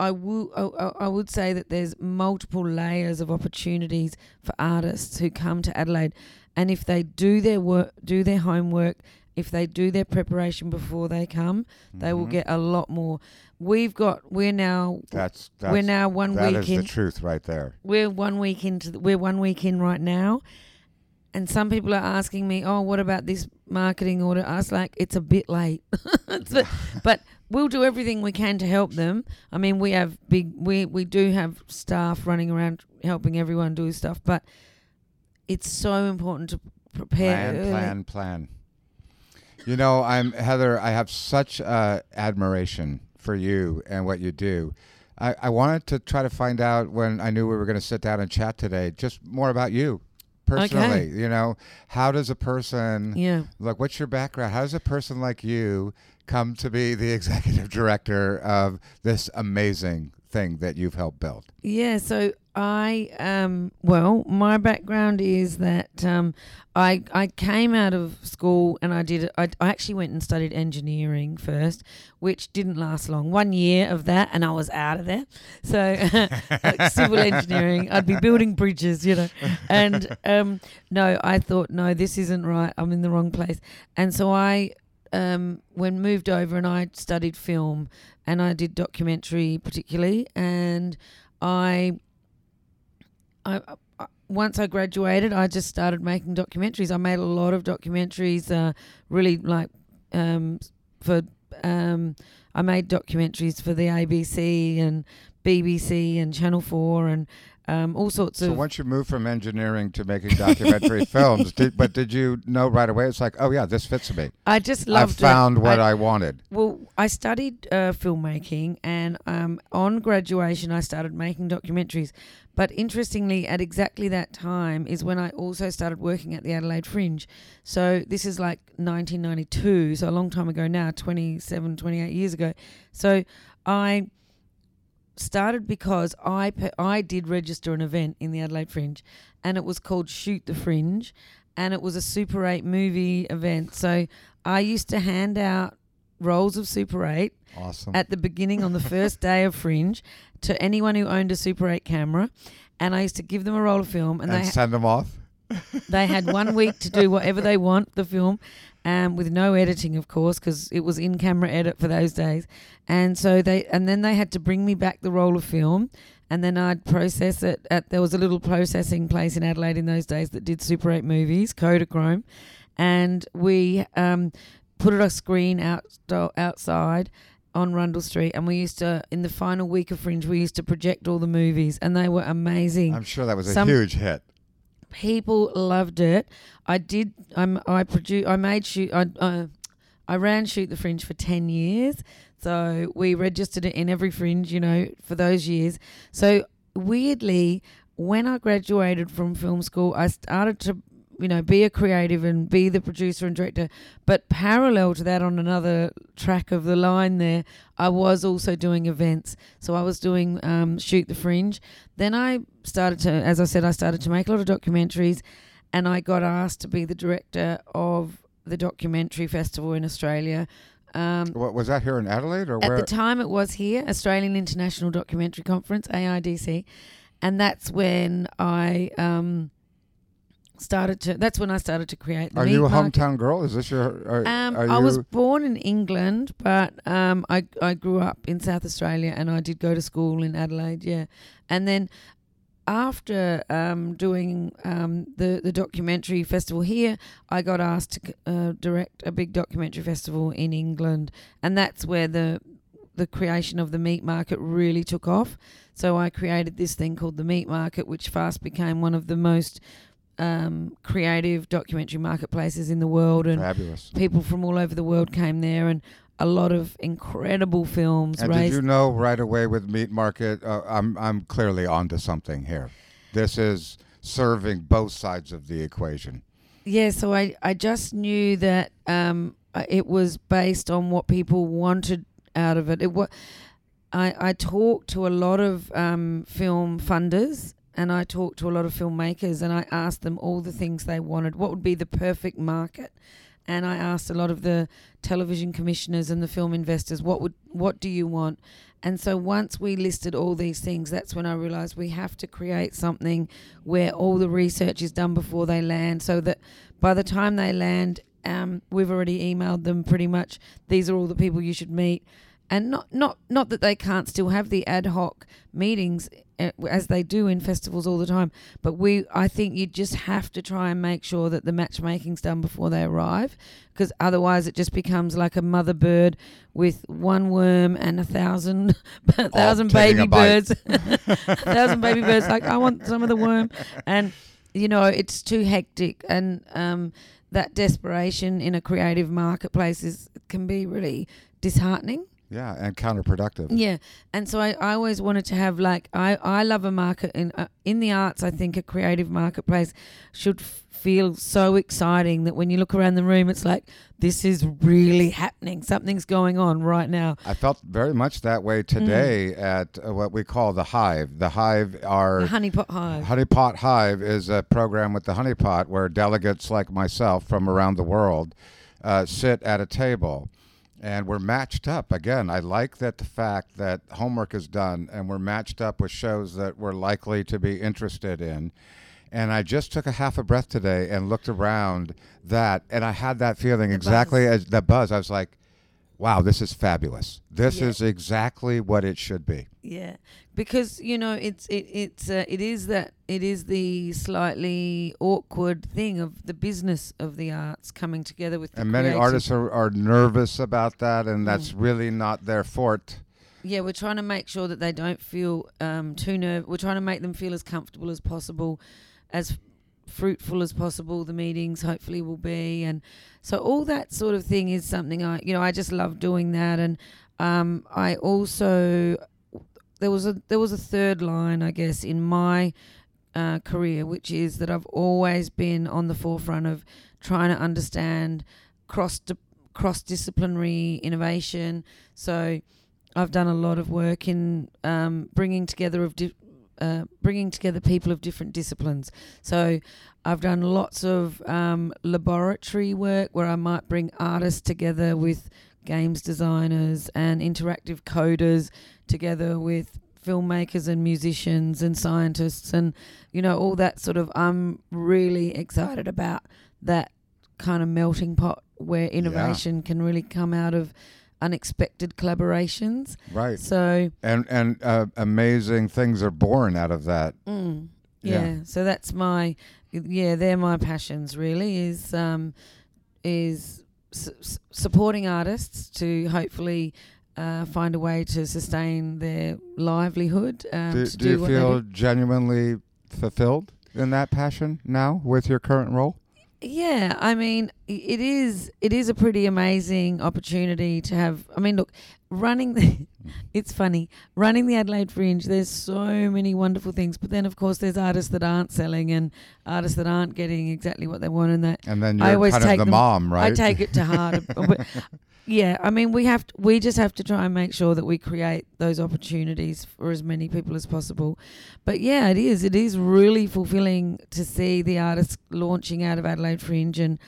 Speaker 2: I would I would say that there's multiple layers of opportunities for artists who come to Adelaide, and if they do their work, do their homework, if they do their preparation before they come, they will
Speaker 1: Mhm.
Speaker 2: get a lot more. We've got we're now
Speaker 1: That's, that's
Speaker 2: we're now one
Speaker 1: that
Speaker 2: week
Speaker 1: is
Speaker 2: in.
Speaker 1: the truth right there.
Speaker 2: We're one week into the, we're one week in right now, and some people are asking me, "Oh, what about this marketing order?" I was like, "It's a bit late," [laughs] a- [laughs] but we'll do everything we can to help them. I mean, we have big we we do have staff running around helping everyone do stuff, but it's so important to prepare
Speaker 1: plan,
Speaker 2: early.
Speaker 1: plan, plan. You know, I'm Heather. I have such uh, admiration for you and what you do. I, I wanted to try to find out when I knew we were going to sit down and chat today, just more about you personally. You know, how does a person
Speaker 2: Yeah.
Speaker 1: look? What's your background? How does a person like you come to be the [laughs] executive director of this amazing thing that you've helped build?
Speaker 2: Yeah, so I um well, my background is that um I I came out of school and I did I, I actually went and studied engineering first, which didn't last long. One year of that and I was out of there. So [laughs] like civil engineering, I'd be building bridges, you know. And um no, I thought no, this isn't right. I'm in the wrong place. And so I um when moved over and I studied film and I did documentary particularly and I I, I once I graduated, I just started making documentaries. I made a lot of documentaries, uh, really like um, for. Um, I made documentaries for the ABC and BBC and Channel Four and um, all sorts
Speaker 1: So
Speaker 2: of.
Speaker 1: So once you moved from engineering to making documentary [laughs] films, did, but did you know right away? It's like, oh yeah, this fits me.
Speaker 2: I just
Speaker 1: I
Speaker 2: loved. it.
Speaker 1: found what I, wanted.
Speaker 2: Well, I studied uh, filmmaking, and um, on graduation, I started making documentaries. But interestingly, at exactly that time is when I also started working at the Adelaide Fringe. So this is like 1992, so a long time ago now, 27, 28 years ago. So I started because I pe- I did register an event in the Adelaide Fringe, and it was called Shoot the Fringe, and it was a Super 8 movie event. So I used to hand out rolls of Super 8
Speaker 1: Awesome.
Speaker 2: at the beginning on the first day of Fringe to anyone who owned a Super 8 camera, and I used to give them a roll of film, and,
Speaker 1: and
Speaker 2: they
Speaker 1: send them off.
Speaker 2: They had one week to do whatever they want, the film, um, with no editing, of course, because it was in camera edit for those days. And so they, and then they had to bring me back the roll of film, and then I'd process it. At there was a little processing place in Adelaide in those days that did Super 8 movies, Kodachrome, and we um, put it on screen out outside on Rundle Street, and we used to in the final week of Fringe, we used to project all the movies, and they were amazing.
Speaker 1: I'm sure that was a huge hit.
Speaker 2: People loved it. I did. I'm. I produced. I made shoot. I. Uh, I ran shoot the Fringe for ten years. So we registered it in every Fringe. You know, for those years. So weirdly, when I graduated from film school, I started to. You know, be a creative and be the producer and director. But parallel to that, on another track of the line, there, I was also doing events. So I was doing um, Shoot the Fringe. Then I started to, as I said, I started to make a lot of documentaries, and I got asked to be the director of the documentary festival in Australia. Um,
Speaker 1: What was that here in Adelaide or
Speaker 2: at
Speaker 1: where?
Speaker 2: the time, it was here, Australian International Documentary Conference, AIDC, and that's when I um, started to. That's when I started to create. The
Speaker 1: are you a
Speaker 2: market.
Speaker 1: hometown girl? Is this your? Are,
Speaker 2: Um,
Speaker 1: are
Speaker 2: I was born in England, but um, I I grew up in South Australia, and I did go to school in Adelaide. Yeah, and then after um, doing um, the the documentary festival here, I got asked to uh, direct a big documentary festival in England, and that's where the the creation of the MeetMarket really took off. So I created this thing called the MeetMarket, which fast became one of the most um, creative documentary marketplaces in the world, and
Speaker 1: fabulous.
Speaker 2: people from all over the world came there, and a lot of incredible films
Speaker 1: And did you know right away with MeetMarket? Uh, I'm I'm clearly onto something here. This is serving both sides of the equation.
Speaker 2: yeah, so I I just knew that um, it was based on what people wanted out of it. It was. I, I talked to a lot of um, film funders and I talked to a lot of filmmakers and I asked them all the things they wanted. What would be the perfect market? And I asked a lot of the television commissioners and the film investors, what would what do you want? And so once we listed all these things, that's when I realized we have to create something where all the research is done before they land, so that by the time they land, um, we've already emailed them pretty much. These are all the people you should meet and not not not that they can't still have the ad hoc meetings as they do in festivals all the time. But we I think you just have to try and make sure that the matchmaking's done before they arrive because otherwise it just becomes like a mother bird with one worm and a thousand [laughs] a thousand baby
Speaker 1: a
Speaker 2: birds. [laughs] A thousand baby birds like I want some of the worm. And you know it's too hectic and um that desperation in a creative marketplace is can be really disheartening
Speaker 1: Yeah, and counterproductive.
Speaker 2: yeah, and so I, I always wanted to have like I, I love a market in uh, in the arts. I think a creative marketplace should f- feel so exciting that when you look around the room, it's like this is really happening. Something's going on right now.
Speaker 1: I felt very much that way today at uh, what we call the Hive. The Hive are
Speaker 2: The honeypot hive.
Speaker 1: Honeypot Hive is a program with the Honeypot where delegates like myself from around the world uh, sit at a table and we're matched up. Again, I like that the fact that homework is done and we're matched up with shows that we're likely to be interested in. And I just took a half a breath today and looked around that, and I had that feeling
Speaker 2: The
Speaker 1: exactly
Speaker 2: buzz.
Speaker 1: as the buzz. I was like, wow, this is fabulous. This
Speaker 2: Yeah.
Speaker 1: is exactly what it should be.
Speaker 2: Yeah, because you know it's it it's uh, it is that it is the slightly awkward thing of the business of the arts coming together with the
Speaker 1: And many
Speaker 2: creative-
Speaker 1: artists are, are nervous about that, and that's
Speaker 2: Mm.
Speaker 1: really not their forte.
Speaker 2: Yeah, we're trying to make sure that they don't feel um, too nerve. We're trying to make them feel as comfortable as possible, as fruitful as possible. The meetings hopefully will be, and so all that sort of thing is something I, you know, I just love doing that. And um, I also there was a there was a third line, I guess, in my uh, career, which is that I've always been on the forefront of trying to understand cross cross disciplinary innovation. So I've done a lot of work in um, bringing together of di- uh, bringing together people of different disciplines. So I've done lots of um, laboratory work where I might bring artists together with games designers and interactive coders together with filmmakers and musicians and scientists and you know all that sort of. I'm really excited about that kind of melting pot where innovation can really come out of unexpected collaborations.
Speaker 1: Right.
Speaker 2: So
Speaker 1: And and uh, amazing things are born out of that.
Speaker 2: Mm,
Speaker 1: Yeah.
Speaker 2: yeah. So that's my yeah, they're my passions really is um is su- supporting artists to hopefully uh, find a way to sustain their livelihood. Um,
Speaker 1: do
Speaker 2: to
Speaker 1: do you feel genuinely fulfilled in that passion now with your current role?
Speaker 2: Yeah, I mean, it is it is a pretty amazing opportunity to have. I mean, look, running the it's funny running the Adelaide Fringe. There's so many wonderful things, but then of course there's artists that aren't selling and artists that aren't getting exactly what they want, and that
Speaker 1: And then
Speaker 2: I always take
Speaker 1: the
Speaker 2: them-
Speaker 1: mom, right?
Speaker 2: I take it to heart. [laughs] Yeah, I mean, we have to, we just have to try and make sure that we create those opportunities for as many people as possible. But yeah, it is. It is really fulfilling to see the artists launching out of Adelaide Fringe and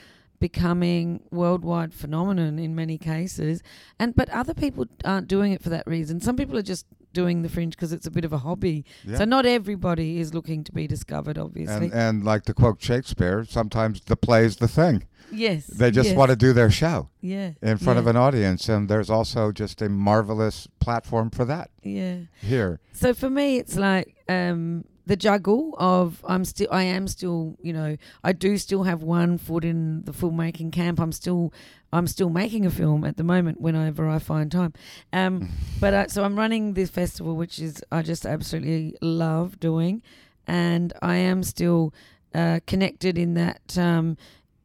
Speaker 2: becoming worldwide phenomenon in many cases. And but other people aren't doing it for that reason. Some people are just doing the fringe because it's a bit of a hobby.
Speaker 1: Yeah.
Speaker 2: So not everybody is looking to be discovered, obviously.
Speaker 1: and and like to quote Shakespeare, sometimes the play's the thing.
Speaker 2: yes.
Speaker 1: They just
Speaker 2: yes,
Speaker 1: want to do their show
Speaker 2: yeah
Speaker 1: in front of an audience, and there's also just a marvelous platform for that
Speaker 2: yeah.
Speaker 1: here.
Speaker 2: So for me, it's like um, the juggle of I'm still, I am still, you know, I do still have one foot in the filmmaking camp. I'm still, I'm still making a film at the moment whenever I find time. Um, [laughs] but uh, so I'm running this festival, which is I just absolutely love doing, and I am still uh, connected in that um,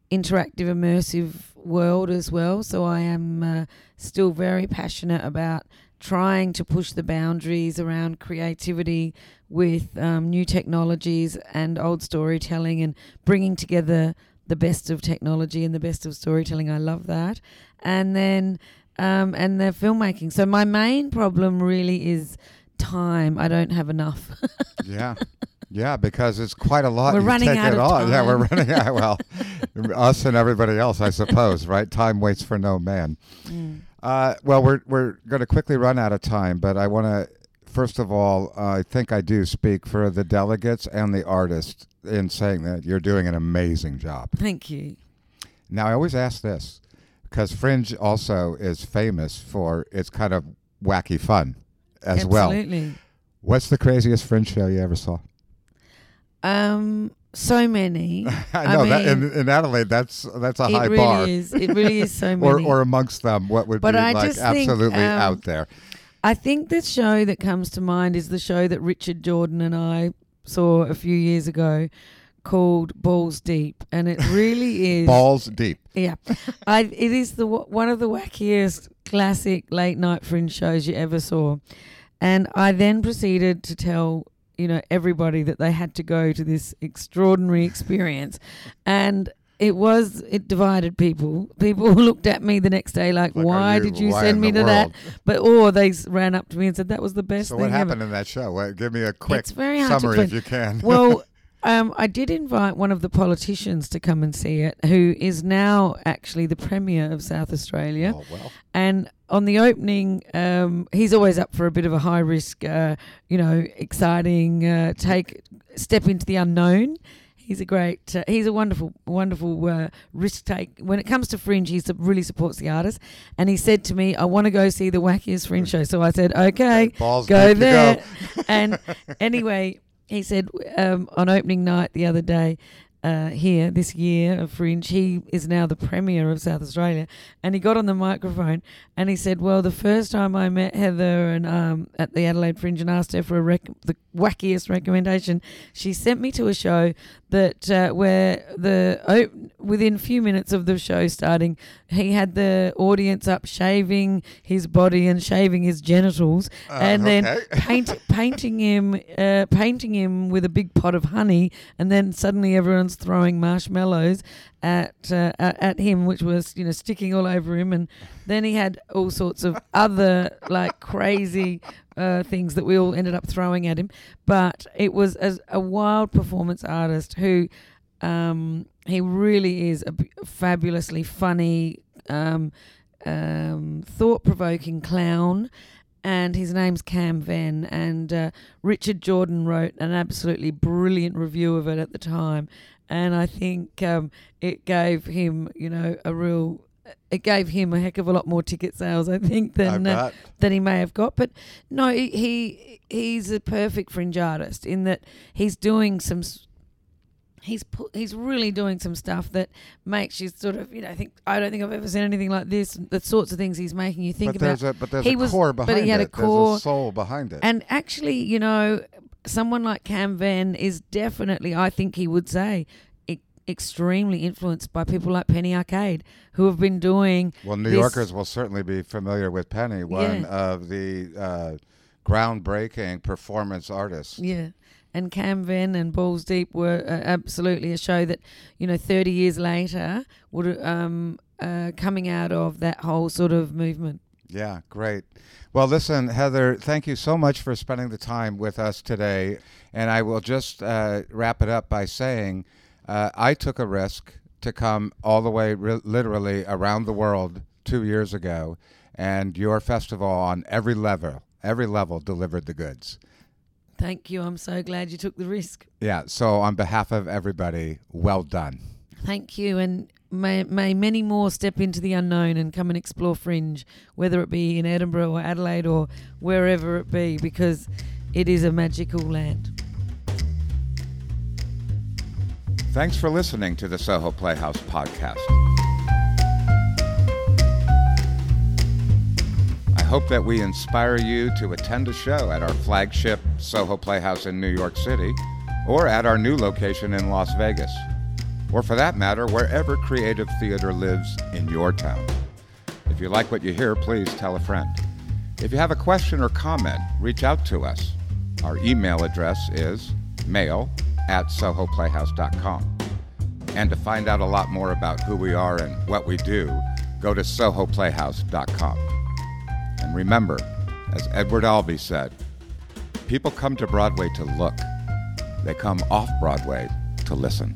Speaker 2: interactive, immersive world as well. So I am uh, still very passionate about trying to push the boundaries around creativity with um, new technologies and old storytelling and bringing together the best of technology and the best of storytelling. I love that. And then, um, and the filmmaking. So my main problem really is time. I don't have enough. [laughs]
Speaker 1: yeah. Yeah, because it's quite a lot.
Speaker 2: We're
Speaker 1: you
Speaker 2: running
Speaker 1: take
Speaker 2: out
Speaker 1: it
Speaker 2: of
Speaker 1: on. Yeah, we're
Speaker 2: time.
Speaker 1: running out. [laughs] Well, us and everybody else, I suppose, right? Time waits for no man.
Speaker 2: Mm.
Speaker 1: Uh, well, we're we're going to quickly run out of time, but I want to first of all, I think I do speak for the delegates and the artists in saying that you're doing an amazing job.
Speaker 2: Thank you.
Speaker 1: Now, I always ask this because Fringe also is famous for its kind of wacky fun as well.
Speaker 2: Absolutely.
Speaker 1: What's the craziest Fringe show you ever saw?
Speaker 2: Um, so many. [laughs]
Speaker 1: I know that
Speaker 2: mean,
Speaker 1: in, in Adelaide, that's that's a
Speaker 2: it
Speaker 1: high
Speaker 2: really
Speaker 1: bar.
Speaker 2: is. It really is so [laughs] many.
Speaker 1: Or, or amongst them, what would
Speaker 2: But
Speaker 1: be
Speaker 2: I
Speaker 1: like
Speaker 2: just think,
Speaker 1: absolutely
Speaker 2: um,
Speaker 1: out there?
Speaker 2: I think the show that comes to mind is the show that Richard Jordan and I saw a few years ago called Balls Deep, and it really [laughs] is
Speaker 1: Balls deep.
Speaker 2: Yeah, I it is the one of the wackiest classic late night fringe shows you ever saw, and I then proceeded to tell you know everybody that they had to go to this extraordinary experience, and. It was it divided people. People [laughs] looked at me the next day like,
Speaker 1: Like,
Speaker 2: "Why did you send me to that?" But or they ran up to me and said that was the best
Speaker 1: So what happened
Speaker 2: ever.
Speaker 1: in that show? What, give me a quick summary if you can. [laughs]
Speaker 2: Well, um, I did invite one of the politicians to come and see it, who is now actually the premier of South Australia.
Speaker 1: Oh, well.
Speaker 2: And on the opening, um, he's always up for a bit of a high risk, uh, you know, exciting uh, take step into the unknown. He's a great, uh, he's a wonderful, wonderful uh, risk take. When it comes to Fringe, he really supports the artist. And he said to me, "I want to go see the wackiest Fringe show." So I said, "Okay,
Speaker 1: Balls
Speaker 2: go there." and [laughs] anyway, he said um, on opening night the other day uh, here this year of Fringe, he is now the premier of South Australia, and he got on the microphone and he said, "Well, the first time I met Heather and um, at the Adelaide Fringe and asked her for a rec- the wackiest recommendation, she sent me to a show that uh, where the op- within a few minutes of the show starting, he had the audience up shaving his body and shaving his genitals,
Speaker 1: Uh,
Speaker 2: and then
Speaker 1: okay. [laughs]
Speaker 2: paint, painting him, uh, painting him with a big pot of honey, and then suddenly everyone's throwing marshmallows at uh, at him, which was you know sticking all over him, and then he had all sorts of other like crazy uh, things that we all ended up throwing at him. But it was as a wild performance artist who um, he really is a fabulously funny, um, um, thought provoking clown. and his name's Cam Venn. And uh, Richard Jordan wrote an absolutely brilliant review of it at the time, and I think um, it gave him, you know, a real. It gave him a heck of a lot more ticket sales, I think, than
Speaker 3: I
Speaker 2: uh, than he may have got. But no, he, he he's a perfect fringe artist in that he's doing some. He's pu- he's really doing some stuff that makes you sort of you know think I don't think I've ever seen anything like this. The sorts of things he's making you think
Speaker 3: but
Speaker 2: about.
Speaker 3: there's a but there's
Speaker 2: He
Speaker 3: a
Speaker 2: was-
Speaker 3: core
Speaker 2: but
Speaker 3: behind
Speaker 2: he had a
Speaker 3: it. There's a soul behind it.
Speaker 2: And actually, you know, someone like Cam Venn is definitely, I think he would say, e- extremely influenced by people like Penny Arcade, who have been doing.
Speaker 3: well, New
Speaker 2: this-
Speaker 3: Yorkers will certainly be familiar with Penny, one
Speaker 2: Yeah.
Speaker 3: of the uh, groundbreaking performance artists.
Speaker 2: Yeah. And Cam Venn and Balls Deep were uh, absolutely a show that, you know, 30 years later would um uh, coming out of that whole sort of movement.
Speaker 3: Yeah, great. Well, listen, Heather, thank you so much for spending the time with us today. And I will just uh, wrap it up by saying uh, I took a risk to come all the way, re- literally, around the world two years ago, and your festival on every level, every level, delivered the goods.
Speaker 2: Thank you. I'm so glad you took the risk.
Speaker 3: Yeah. So, on behalf of everybody, well done.
Speaker 2: Thank you, and may, may many more step into the unknown and come and explore Fringe, whether it be in Edinburgh or Adelaide or wherever it be, because it is a magical land.
Speaker 1: Thanks for listening to the Soho Playhouse podcast. I hope that we inspire you to attend a show at our flagship Soho Playhouse in New York City or at our new location in Las Vegas, or for that matter, wherever creative theater lives in your town. If you like what you hear, please tell a friend. If you have a question or comment, reach out to us. Our email address is mail at sohoplayhouse.com. And to find out a lot more about who we are and what we do, go to sohoplayhouse.com. And remember, as Edward Albee said, people come to Broadway to look, they come off Broadway to listen.